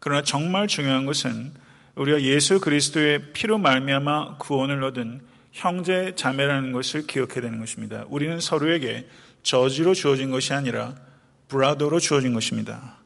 그러나 정말 중요한 것은 우리가 예수 그리스도의 피로 말미암아 구원을 얻은 형제 자매라는 것을 기억해야 되는 것입니다. 우리는 서로에게 저지로 주어진 것이 아니라 브라더로 주어진 것입니다.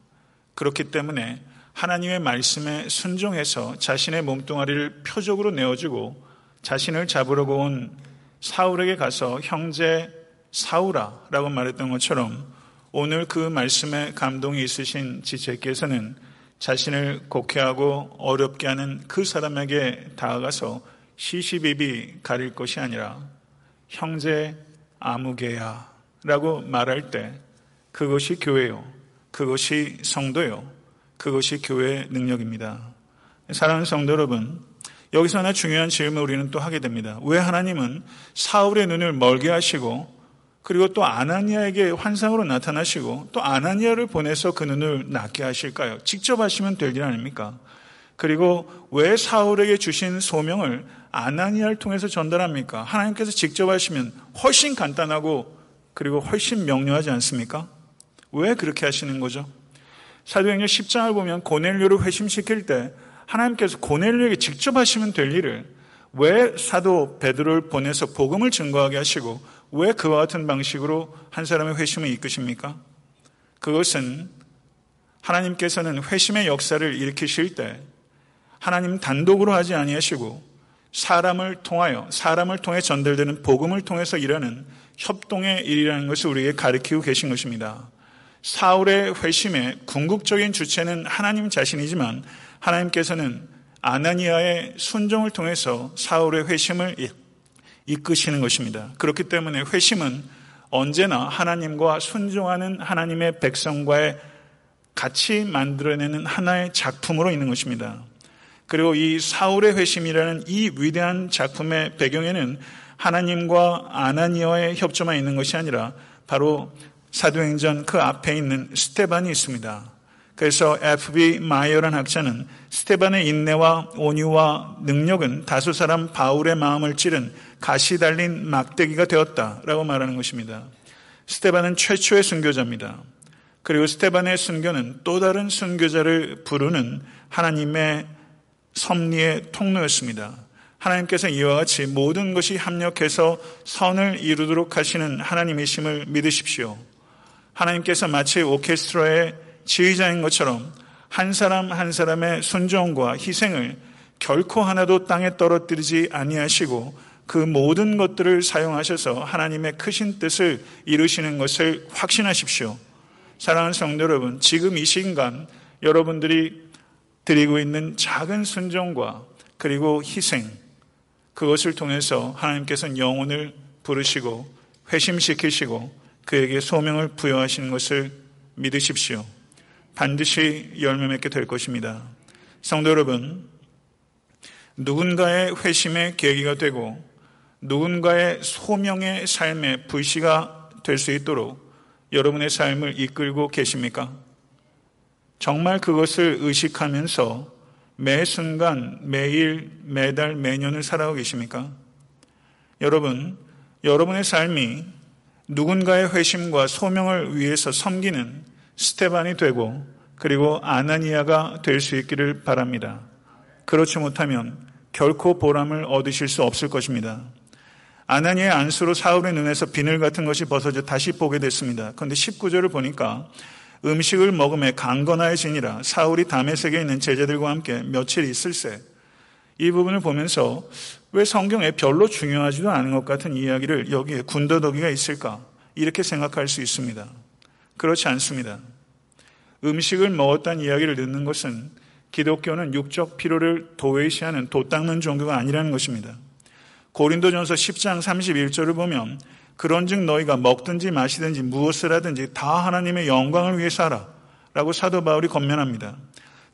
그렇기 때문에 하나님의 말씀에 순종해서 자신의 몸뚱아리를 표적으로 내어주고 자신을 잡으려고 온 사울에게 가서 형제 사울아 라고 말했던 것처럼 오늘 그 말씀에 감동이 있으신 지체께서는 자신을 곡해하고 어렵게 하는 그 사람에게 다가가서 시시비비 가릴 것이 아니라 형제 아무개야 라고 말할 때 그것이 교회요. 그것이 성도요. 그것이 교회의 능력입니다. 사랑하는 성도 여러분, 여기서 하나 중요한 질문을 우리는 또 하게 됩니다. 왜 하나님은 사울의 눈을 멀게 하시고 그리고 또 아나니아에게 환상으로 나타나시고 또 아나니아를 보내서 그 눈을 낫게 하실까요? 직접 하시면 될 일 아닙니까? 그리고 왜 사울에게 주신 소명을 아나니아를 통해서 전달합니까? 하나님께서 직접 하시면 훨씬 간단하고 그리고 훨씬 명료하지 않습니까? 왜 그렇게 하시는 거죠? 사도행전 10장을 보면 고넬료를 회심시킬 때 하나님께서 고넬료에게 직접 하시면 될 일을 왜 사도 베드로를 보내서 복음을 증거하게 하시고 왜 그와 같은 방식으로 한 사람의 회심을 이끄십니까? 그것은 하나님께서는 회심의 역사를 일으키실 때 하나님 단독으로 하지 아니하시고 사람을 통하여 사람을 통해 전달되는 복음을 통해서 일하는 협동의 일이라는 것을 우리에게 가르치고 계신 것입니다. 사울의 회심의 궁극적인 주체는 하나님 자신이지만 하나님께서는 아나니아의 순종을 통해서 사울의 회심을 이끄시는 것입니다. 그렇기 때문에 회심은 언제나 하나님과 순종하는 하나님의 백성과의 같이 만들어내는 하나의 작품으로 있는 것입니다. 그리고 이 사울의 회심이라는 이 위대한 작품의 배경에는 하나님과 아나니아의 협조만 있는 것이 아니라 바로 사도행전 그 앞에 있는 스테반이 있습니다. 그래서 F.B. 마이어란 학자는 스테반의 인내와 온유와 능력은 다수 사람 바울의 마음을 찌른 가시 달린 막대기가 되었다라고 말하는 것입니다. 스테반은 최초의 순교자입니다. 그리고 스테반의 순교는 또 다른 순교자를 부르는 하나님의 섭리의 통로였습니다. 하나님께서 이와 같이 모든 것이 합력해서 선을 이루도록 하시는 하나님이심을 믿으십시오. 하나님께서 마치 오케스트라의 지휘자인 것처럼 한 사람 한 사람의 순종과 희생을 결코 하나도 땅에 떨어뜨리지 아니하시고 그 모든 것들을 사용하셔서 하나님의 크신 뜻을 이루시는 것을 확신하십시오. 사랑하는 성도 여러분, 지금 이 시간 여러분들이 드리고 있는 작은 순종과 그리고 희생, 그것을 통해서 하나님께서는 영혼을 부르시고 회심시키시고 그에게 소명을 부여하시는 것을 믿으십시오. 반드시 열매 맺게 될 것입니다. 성도 여러분, 누군가의 회심의 계기가 되고 누군가의 소명의 삶의 불씨가 될 수 있도록 여러분의 삶을 이끌고 계십니까? 정말 그것을 의식하면서 매 순간, 매일, 매달, 매년을 살아가고 계십니까? 여러분, 여러분의 삶이 누군가의 회심과 소명을 위해서 섬기는 스테반이 되고 그리고 아나니아가 될 수 있기를 바랍니다. 그렇지 못하면 결코 보람을 얻으실 수 없을 것입니다. 아나니의 안수로 사울의 눈에서 비늘 같은 것이 벗어져 다시 보게 됐습니다. 그런데 19절을 보니까 음식을 먹음에 강건하여지니라 사울이 담에색에 있는 제자들과 함께 며칠 있을세 이 부분을 보면서 왜 성경에 별로 중요하지도 않은 것 같은 이야기를 여기에 군더더기가 있을까 이렇게 생각할 수 있습니다. 그렇지 않습니다. 음식을 먹었다는 이야기를 듣는 것은 기독교는 육적 필요를 도외시하는 도 닦는 종교가 아니라는 것입니다. 고린도전서 10장 31절을 보면 그런즉 너희가 먹든지 마시든지 무엇을 하든지 다 하나님의 영광을 위해서 하라 라고 사도 바울이 건면합니다.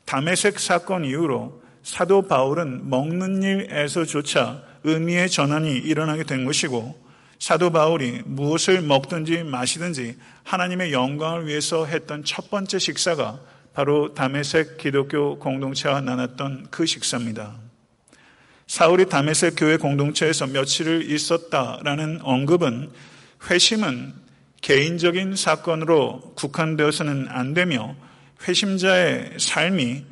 담에색 사건 이후로 사도 바울은 먹는 일에서조차 의미의 전환이 일어나게 된 것이고 사도 바울이 무엇을 먹든지 마시든지 하나님의 영광을 위해서 했던 첫 번째 식사가 바로 담에색 기독교 공동체와 나눴던 그 식사입니다. 사울이 다메섹 교회 공동체에서 며칠을 있었다라는 언급은 회심은 개인적인 사건으로 국한되어서는 안 되며 회심자의 삶이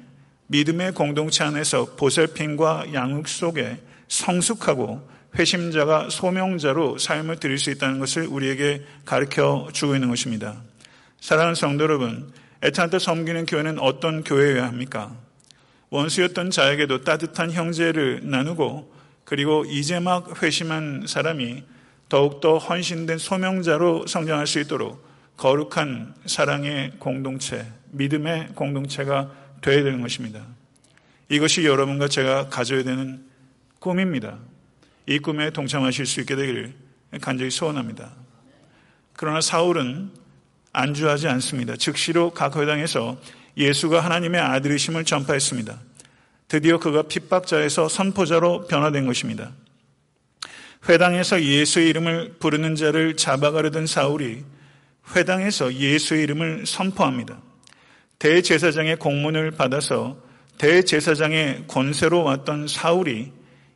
믿음의 공동체 안에서 보살핌과 양육 속에 성숙하고 회심자가 소명자로 삶을 드릴 수 있다는 것을 우리에게 가르쳐 주고 있는 것입니다. 사랑하는 성도 여러분, 에탄타 섬기는 교회는 어떤 교회여야 합니까? 원수였던 자에게도 따뜻한 형제를 나누고 그리고 이제 막 회심한 사람이 더욱더 헌신된 소명자로 성장할 수 있도록 거룩한 사랑의 공동체, 믿음의 공동체가 되어야 되는 것입니다. 이것이 여러분과 제가 가져야 되는 꿈입니다. 이 꿈에 동참하실 수 있게 되기를 간절히 소원합니다. 그러나 사울은 안주하지 않습니다. 즉시로 각 회당에서 예수가 하나님의 아들이심을 전파했습니다. 드디어 그가 핍박자에서 선포자로 변화된 것입니다. 회당에서 예수의 이름을 부르는 자를 잡아가려던 사울이 회당에서 예수의 이름을 선포합니다. 대제사장의 공문을 받아서 대제사장의 권세로 왔던 사울이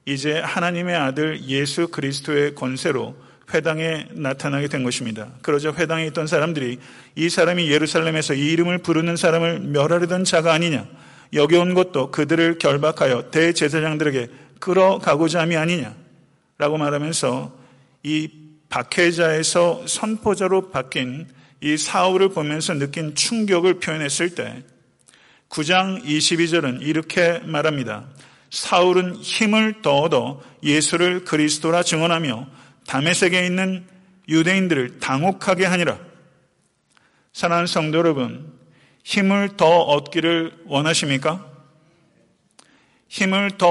이제 하나님의 아들 예수 그리스도의 권세로 회당에 나타나게 된 것입니다. 그러자 회당에 있던 사람들이 이 사람이 예루살렘에서 이 이름을 부르는 사람을 멸하려던 자가 아니냐. 여기 온 것도 그들을 결박하여 대제사장들에게 끌어가고자 함이 아니냐. 라고 말하면서 이 박해자에서 선포자로 바뀐 이 사울을 보면서 느낀 충격을 표현했을 때 9장 22절은 이렇게 말합니다. 사울은 힘을 더 얻어 예수를 그리스도라 증언하며 담에색에 있는 유대인들을 당혹하게 하니라. 사랑하는 성도 여러분, 힘을 더 얻기를 원하십니까? 힘을 더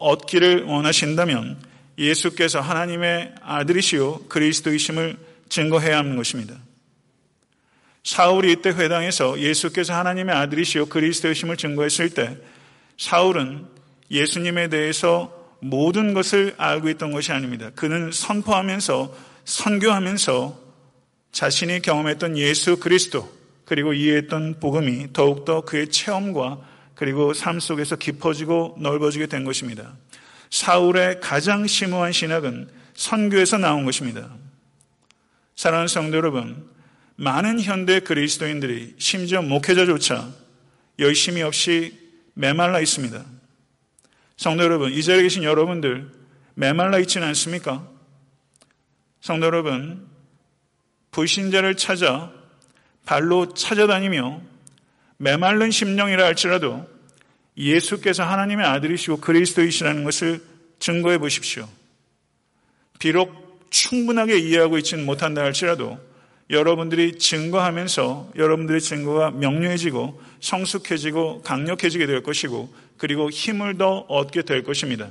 얻기를 원하신다면 예수께서 하나님의 아들이시오 그리스도이심을 증거해야 하는 것입니다. 사울이 이때 회당에서 예수께서 하나님의 아들이시오 그리스도이심을 증거했을 때 사울은 예수님에 대해서 모든 것을 알고 있던 것이 아닙니다. 그는 선포하면서 선교하면서 자신이 경험했던 예수 그리스도 그리고 이해했던 복음이 더욱더 그의 체험과 그리고 삶 속에서 깊어지고 넓어지게 된 것입니다. 사울의 가장 심오한 신학은 선교에서 나온 것입니다. 사랑하는 성도 여러분, 많은 현대 그리스도인들이 심지어 목회자조차 열심히 없이 메말라 있습니다. 성도 여러분, 이 자리에 계신 여러분들 메말라 있지는 않습니까? 성도 여러분, 불신자를 찾아 발로 찾아다니며 메말른 심령이라 할지라도 예수께서 하나님의 아들이시고 그리스도이시라는 것을 증거해 보십시오. 비록 충분하게 이해하고 있지는 못한다 할지라도 여러분들이 증거하면서 여러분들의 증거가 명료해지고 성숙해지고 강력해지게 될 것이고 그리고 힘을 더 얻게 될 것입니다.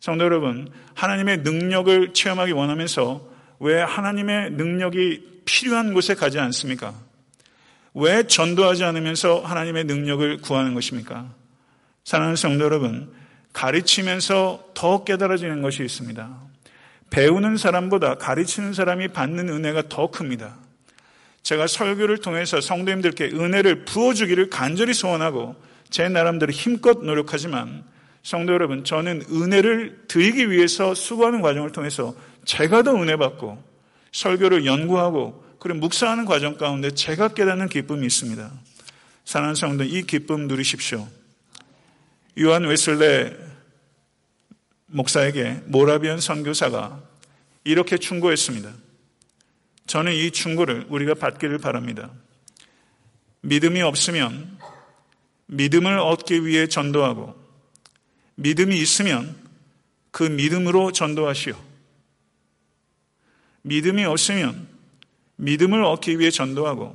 성도 여러분, 하나님의 능력을 체험하기 원하면서 왜 하나님의 능력이 필요한 곳에 가지 않습니까? 왜 전도하지 않으면서 하나님의 능력을 구하는 것입니까? 사랑하는 성도 여러분, 가르치면서 더 깨달아지는 것이 있습니다. 배우는 사람보다 가르치는 사람이 받는 은혜가 더 큽니다. 제가 설교를 통해서 성도님들께 은혜를 부어주기를 간절히 소원하고 제 나름대로 힘껏 노력하지만 성도 여러분, 저는 은혜를 드리기 위해서 수고하는 과정을 통해서 제가 더 은혜 받고 설교를 연구하고 그리고 묵상하는 과정 가운데 제가 깨닫는 기쁨이 있습니다. 사랑하는 성도, 이 기쁨 누리십시오. 요한 웨슬레 목사에게 모라비언 선교사가 이렇게 충고했습니다. 저는 이 충고를 우리가 받기를 바랍니다. 믿음이 없으면 믿음을 얻기 위해 전도하고 믿음이 있으면 그 믿음으로 전도하시오. 믿음이 없으면 믿음을 얻기 위해 전도하고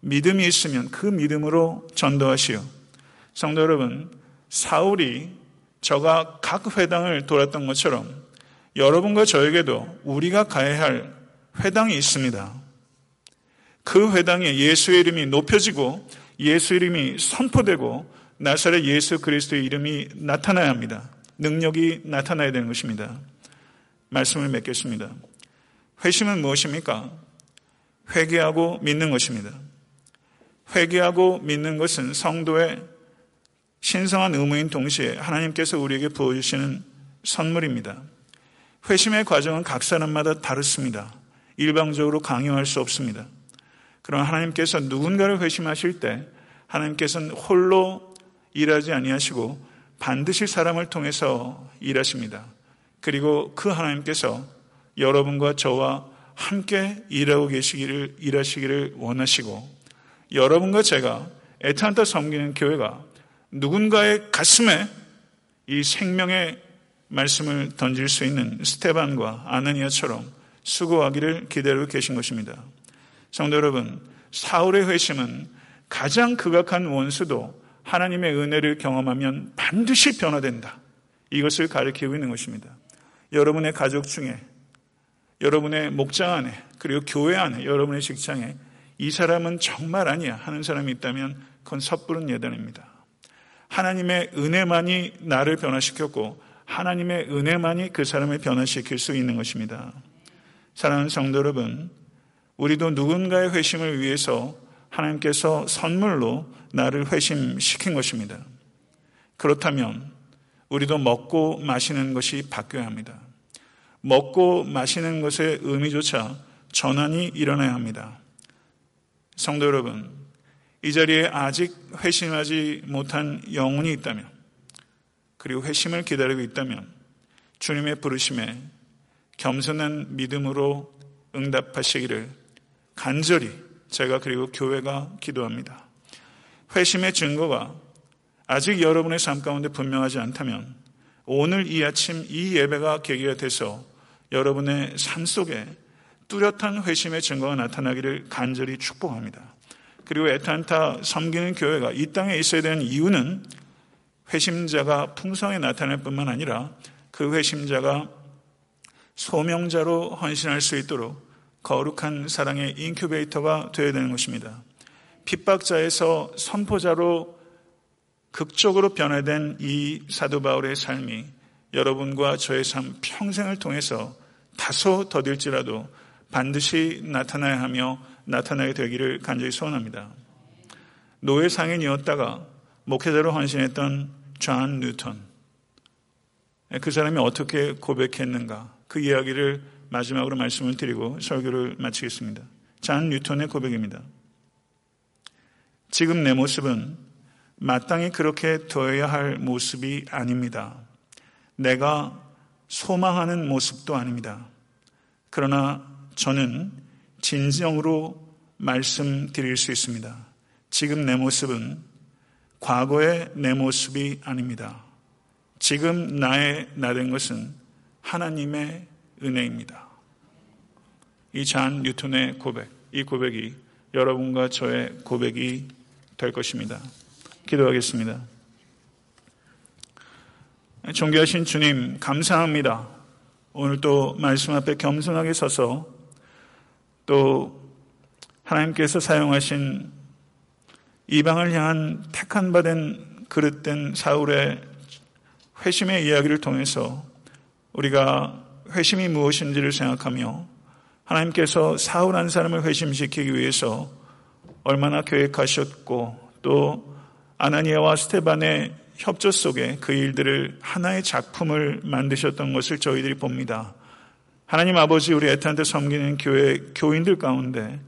믿음이 있으면 그 믿음으로 전도하시오. 성도 여러분, 사울이 저가 각 회당을 돌았던 것처럼 여러분과 저에게도 우리가 가야 할 회당이 있습니다. 그 회당에 예수의 이름이 높여지고 예수 이름이 선포되고 나사렛 예수 그리스도의 이름이 나타나야 합니다. 능력이 나타나야 되는 것입니다. 말씀을 맺겠습니다. 회심은 무엇입니까? 회개하고 믿는 것입니다. 회개하고 믿는 것은 성도의 신성한 의무인 동시에 하나님께서 우리에게 부어주시는 선물입니다. 회심의 과정은 각 사람마다 다릅니다. 일방적으로 강요할 수 없습니다. 그럼 하나님께서 누군가를 회심하실 때 하나님께서는 홀로 일하지 아니하시고 반드시 사람을 통해서 일하십니다. 그리고 그 하나님께서 여러분과 저와 함께 일하고 계시기를 일하시기를 원하시고 여러분과 제가 애타한테 섬기는 교회가 누군가의 가슴에 이 생명의 말씀을 던질 수 있는 스테반과 아나니아처럼 수고하기를 기다리고 계신 것입니다. 성도 여러분, 사울의 회심은 가장 극악한 원수도 하나님의 은혜를 경험하면 반드시 변화된다. 이것을 가르치고 있는 것입니다. 여러분의 가족 중에, 여러분의 목장 안에, 그리고 교회 안에, 여러분의 직장에 이 사람은 정말 아니야 하는 사람이 있다면 그건 섣부른 예단입니다. 하나님의 은혜만이 나를 변화시켰고 하나님의 은혜만이 그 사람을 변화시킬 수 있는 것입니다. 사랑하는 성도 여러분, 우리도 누군가의 회심을 위해서 하나님께서 선물로 나를 회심시킨 것입니다. 그렇다면 우리도 먹고 마시는 것이 바뀌어야 합니다. 먹고 마시는 것의 의미조차 전환이 일어나야 합니다. 성도 여러분, 이 자리에 아직 회심하지 못한 영혼이 있다면, 그리고 회심을 기다리고 있다면, 주님의 부르심에 겸손한 믿음으로 응답하시기를 간절히 제가 그리고 교회가 기도합니다. 회심의 증거가 아직 여러분의 삶 가운데 분명하지 않다면 오늘 이 아침 이 예배가 계기가 돼서 여러분의 삶 속에 뚜렷한 회심의 증거가 나타나기를 간절히 축복합니다. 그리고 에탄타 섬기는 교회가 이 땅에 있어야 되는 이유는 회심자가 풍성히 나타날 뿐만 아니라 그 회심자가 소명자로 헌신할 수 있도록 거룩한 사랑의 인큐베이터가 되어야 되는 것입니다. 핍박자에서 선포자로 극적으로 변화된 이 사도 바울의 삶이 여러분과 저의 삶 평생을 통해서 다소 더딜지라도 반드시 나타나야 하며 나타나게 되기를 간절히 소원합니다. 노예 상인이었다가 목회자로 헌신했던 존 뉴턴. 그 사람이 어떻게 고백했는가 그 이야기를 마지막으로 말씀을 드리고 설교를 마치겠습니다. 잔 뉴턴의 고백입니다. 지금 내 모습은 마땅히 그렇게 되어야 할 모습이 아닙니다. 내가 소망하는 모습도 아닙니다. 그러나 저는 진정으로 말씀드릴 수 있습니다. 지금 내 모습은 과거의 내 모습이 아닙니다. 지금 나의 나된 것은 하나님의 은혜입니다. 이 잔 뉴턴의 고백, 이 고백이 여러분과 저의 고백이 될 것입니다. 기도하겠습니다. 존귀하신 주님, 감사합니다. 오늘 또 말씀 앞에 겸손하게 서서 또 하나님께서 사용하신 이방을 향한 택한 받은 그릇된 사울의 회심의 이야기를 통해서 우리가 회심이 무엇인지를 생각하며 하나님께서 사울 한 사람을 회심시키기 위해서 얼마나 계획하셨고 또 아나니아와 스테반의 협조 속에 그 일들을 하나의 작품을 만드셨던 것을 저희들이 봅니다. 하나님 아버지 우리 애타한테 섬기는 교회 교인들 가운데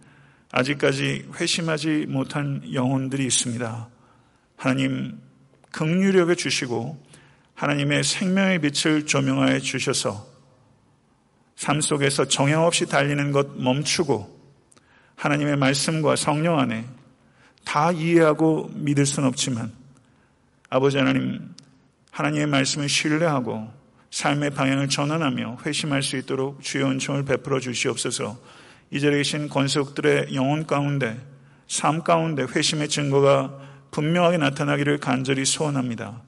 아직까지 회심하지 못한 영혼들이 있습니다. 하나님 극유력에 주시고 하나님의 생명의 빛을 조명하여 주셔서 삶 속에서 정형 없이 달리는 것 멈추고 하나님의 말씀과 성령 안에 다 이해하고 믿을 수는 없지만 아버지 하나님 하나님의 말씀을 신뢰하고 삶의 방향을 전환하며 회심할 수 있도록 주여 은총을 베풀어 주시옵소서 이 자리에 계신 권속들의 영혼 가운데 삶 가운데 회심의 증거가 분명하게 나타나기를 간절히 소원합니다.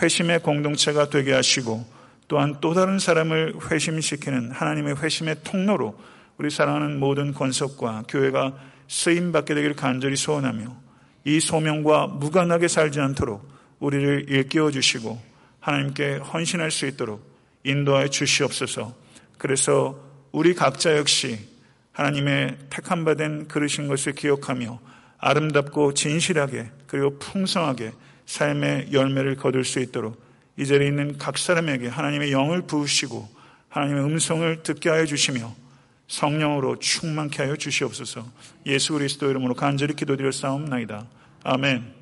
회심의 공동체가 되게 하시고 또한 또 다른 사람을 회심시키는 하나님의 회심의 통로로 우리 사랑하는 모든 권속과 교회가 쓰임 받게 되기를 간절히 소원하며 이 소명과 무관하게 살지 않도록 우리를 일깨워 주시고 하나님께 헌신할 수 있도록 인도하여 주시옵소서. 그래서 우리 각자 역시 하나님의 택함 받은 그러신 것을 기억하며 아름답고 진실하게 그리고 풍성하게 삶의 열매를 거둘 수 있도록 이 자리에 있는 각 사람에게 하나님의 영을 부으시고 하나님의 음성을 듣게 하여 주시며 성령으로 충만케 하여 주시옵소서. 예수 그리스도 이름으로 간절히 기도드려 싸움나이다. 아멘.